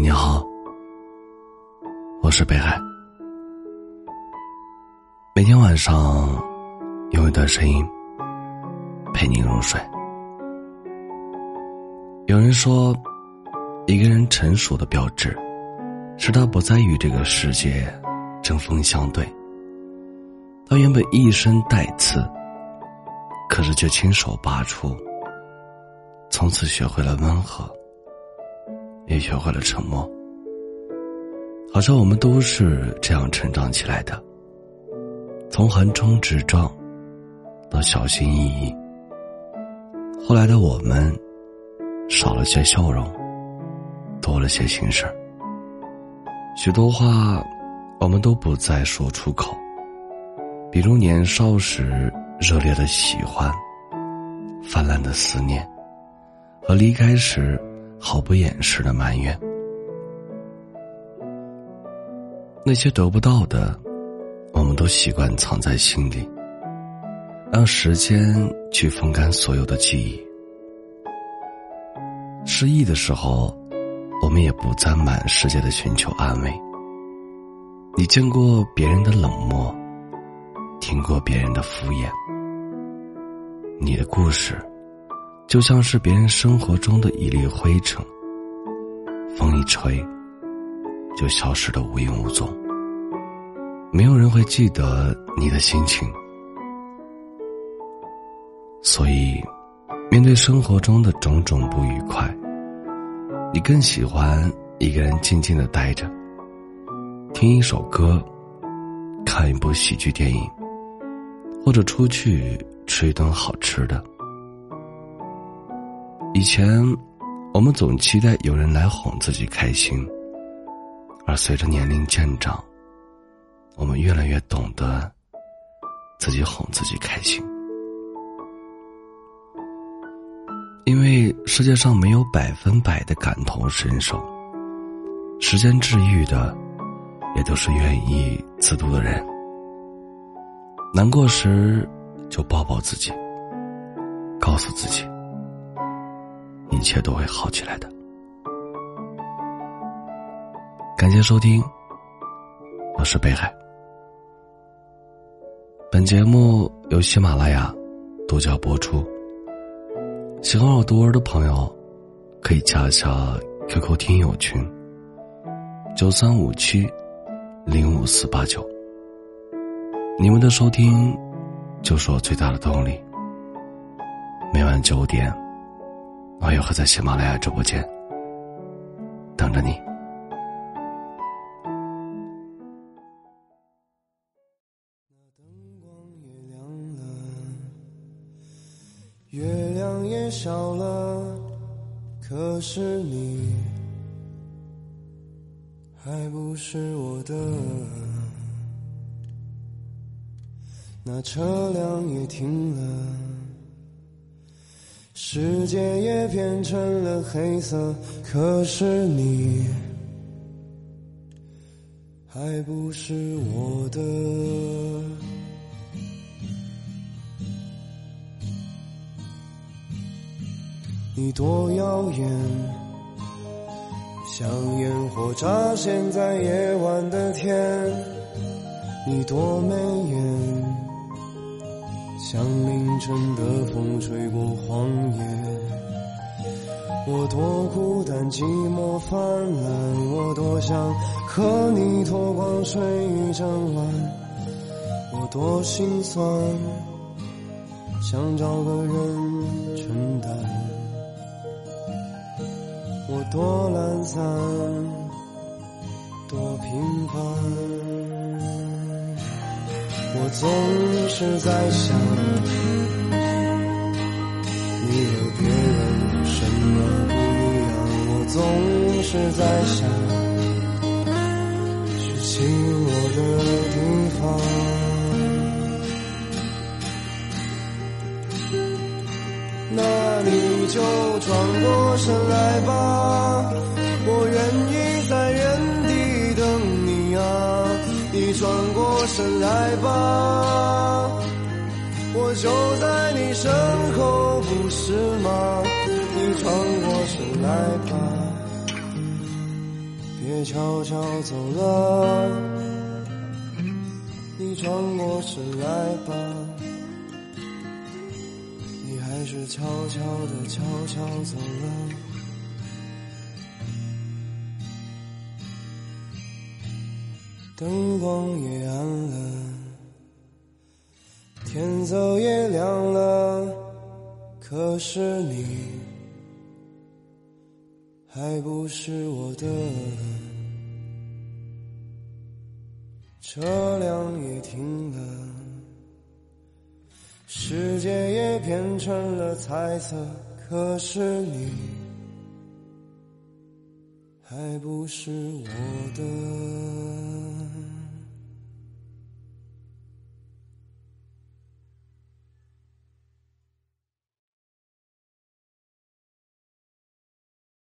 你好，我是北海。每天晚上用一段声音陪你入睡。有人说，一个人成熟的标志，是他不再与这个世界针锋相对。他原本一身带刺，可是却亲手拔出，从此学会了温和。也学会了沉默，好像我们都是这样成长起来的。从横冲直撞，到小心翼翼。后来的我们，少了些笑容，多了些心事儿。许多话，我们都不再说出口，比如年少时热烈的喜欢，泛滥的思念，和离开时。毫不掩饰的埋怨，那些得不到的，我们都习惯藏在心里，让时间去风干所有的记忆。失意的时候，我们也不再满世界的寻求安慰。你见过别人的冷漠，听过别人的敷衍，你的故事。就像是别人生活中的一粒灰尘，风一吹，就消失的无影无踪。没有人会记得你的心情，所以，面对生活中的种种不愉快，你更喜欢一个人静静的待着，听一首歌，看一部喜剧电影，或者出去吃一顿好吃的。以前，我们总期待有人来哄自己开心，而随着年龄渐长，我们越来越懂得自己哄自己开心。因为世界上没有百分百的感同身受，时间治愈的，也都是愿意自渡的人。难过时，就抱抱自己，告诉自己。一切都会好起来的。感谢收听，我是北海。本节目由喜马拉雅独家播出。喜欢我读文的朋友，可以加一下 QQ 听友群：九三五七零五四八九。你们的收听就是我最大的动力。每晚九点。我也会在喜马拉雅直播间等着你。那灯光也亮了，月亮也少了，可是你还不是我的。那车辆也停了。世界也变成了黑色，可是你还不是我的。你多耀眼，像烟火乍现在夜晚的天。你多美艳。像凌晨的风吹过荒野，我多孤单寂寞泛滥，我多想和你脱光睡一整晚，我多心酸，想找个人承担，我多懒散，多平凡。我总是在想，你和别人什么不一样？我总是在想，去吸引我的地方。那你就转过身来吧，我愿意转过身来吧，我就在你身后，不是吗？你转过身来吧，别悄悄走了，你转过身来吧，你还是悄悄的悄悄走了，灯光也暗了，天色也亮了，可是你。还不是我的，车辆也停了，世界也变成了彩色，可是你还不是我的。